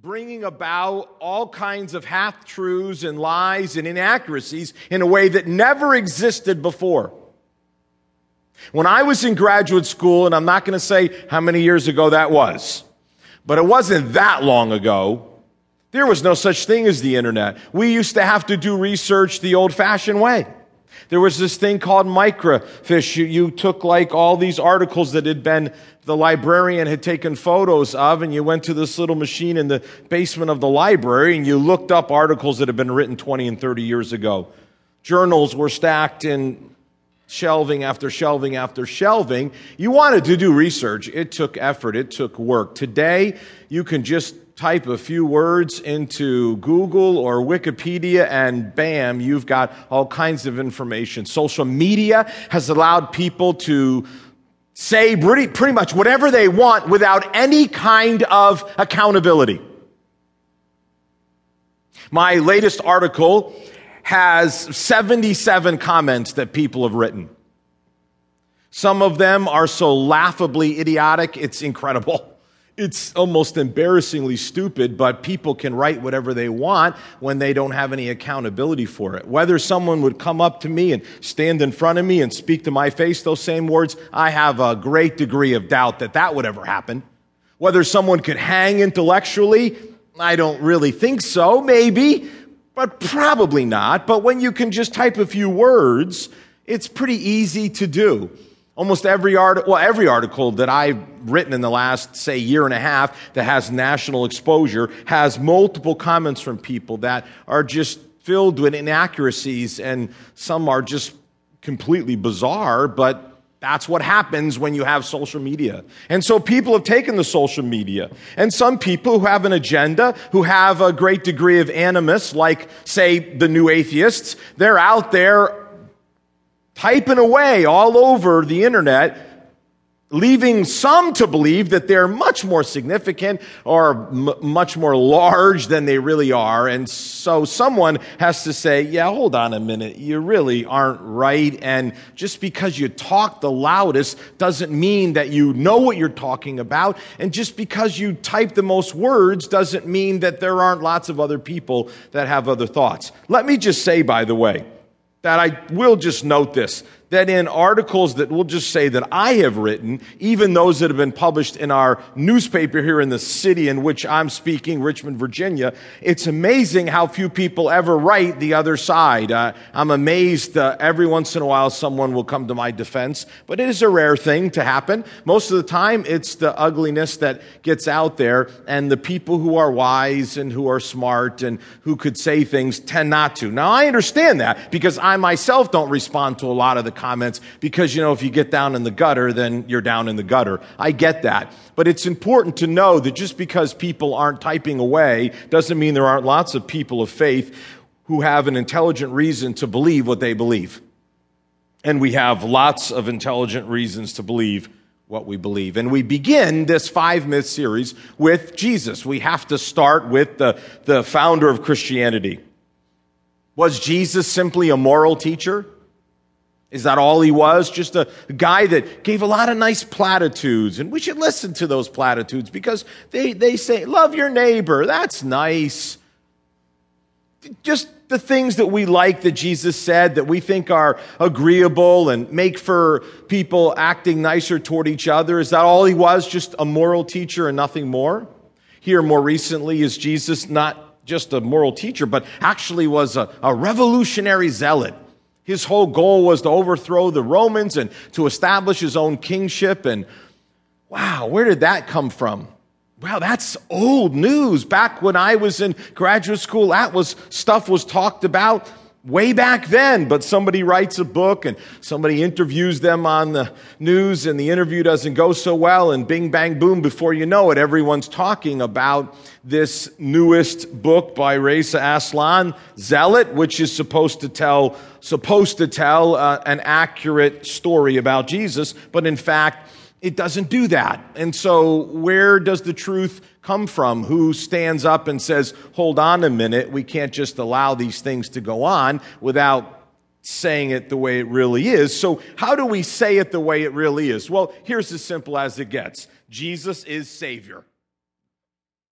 bringing about all kinds of half truths and lies and inaccuracies in a way that never existed before. When I was in graduate school, and I'm not going to say how many years ago that was, but it wasn't that long ago, there was no such thing as the internet. We used to have to do research the old fashioned way. There was this thing called microfiche. You, you, took like all these articles that had been, the librarian had taken photos of, and you went to this little machine in the basement of the library and you looked up articles that had been written 20 and 30 years ago. Journals were stacked in shelving after shelving after shelving. You wanted to do research. It took effort. It took work. Today, you can just type a few words into Google or Wikipedia and bam, you've got all kinds of information. Social media has allowed people to say pretty, pretty much whatever they want without any kind of accountability. My latest article has 77 comments that people have written. Some of them are so laughably idiotic, it's incredible it's almost embarrassingly stupid, but people can write whatever they want when they don't have any accountability for it. Whether someone would come up to me and stand in front of me and speak to my face those same words, I have a great degree of doubt that that would ever happen. Whether someone could hang intellectually, I don't really think so. Maybe, but probably not. But when you can just type a few words, it's pretty easy to do. Almost every article, well, every article that I've written in the last, say, year and a half that has national exposure has multiple comments from people that are just filled with inaccuracies and some are just completely bizarre, but that's what happens when you have social media. And so people have taken the social media. And some people who have an agenda, who have a great degree of animus, like, say, the new atheists, they're out there typing away all over the internet, leaving some to believe that they're much more significant or m- much more large than they really are. And so someone has to say, yeah, hold on a minute. You really aren't right. And just because you talk the loudest doesn't mean that you know what you're talking about. And just because you type the most words doesn't mean that there aren't lots of other people that have other thoughts. Let me just say, by the way, that I will just note this that in articles that we'll just say that I have written, even those that have been published in our newspaper here in the city in which I'm speaking, Richmond, Virginia, it's amazing how few people ever write the other side. Uh, I'm amazed uh, every once in a while someone will come to my defense, but it is a rare thing to happen. Most of the time, it's the ugliness that gets out there, and the people who are wise and who are smart and who could say things tend not to. Now, I understand that because I myself don't respond to a lot of the comments because, you know, if you get down in the gutter, then you're down in the gutter. I get that. But it's important to know that just because people aren't typing away doesn't mean there aren't lots of people of faith who have an intelligent reason to believe what they believe. And we have lots of intelligent reasons to believe what we believe. And we begin this five myth series with Jesus. We have to start with the, the founder of Christianity. Was Jesus simply a moral teacher? Is that all he was? Just a guy that gave a lot of nice platitudes. And we should listen to those platitudes because they, they say, love your neighbor. That's nice. Just the things that we like that Jesus said that we think are agreeable and make for people acting nicer toward each other. Is that all he was? Just a moral teacher and nothing more? Here more recently, is Jesus not just a moral teacher, but actually was a, a revolutionary zealot his whole goal was to overthrow the Romans and to establish his own kingship. And wow, where did that come from? Wow, that's old news. Back when I was in graduate school, that was stuff was talked about way back then, but somebody writes a book and somebody interviews them on the news and the interview doesn't go so well and bing, bang, boom, before you know it, everyone's talking about this newest book by Reza Aslan, Zealot, which is supposed to tell, supposed to tell uh, an accurate story about Jesus, but in fact, it doesn't do that. And so, where does the truth come from? Who stands up and says, hold on a minute, we can't just allow these things to go on without saying it the way it really is. So, how do we say it the way it really is? Well, here's as simple as it gets Jesus is Savior.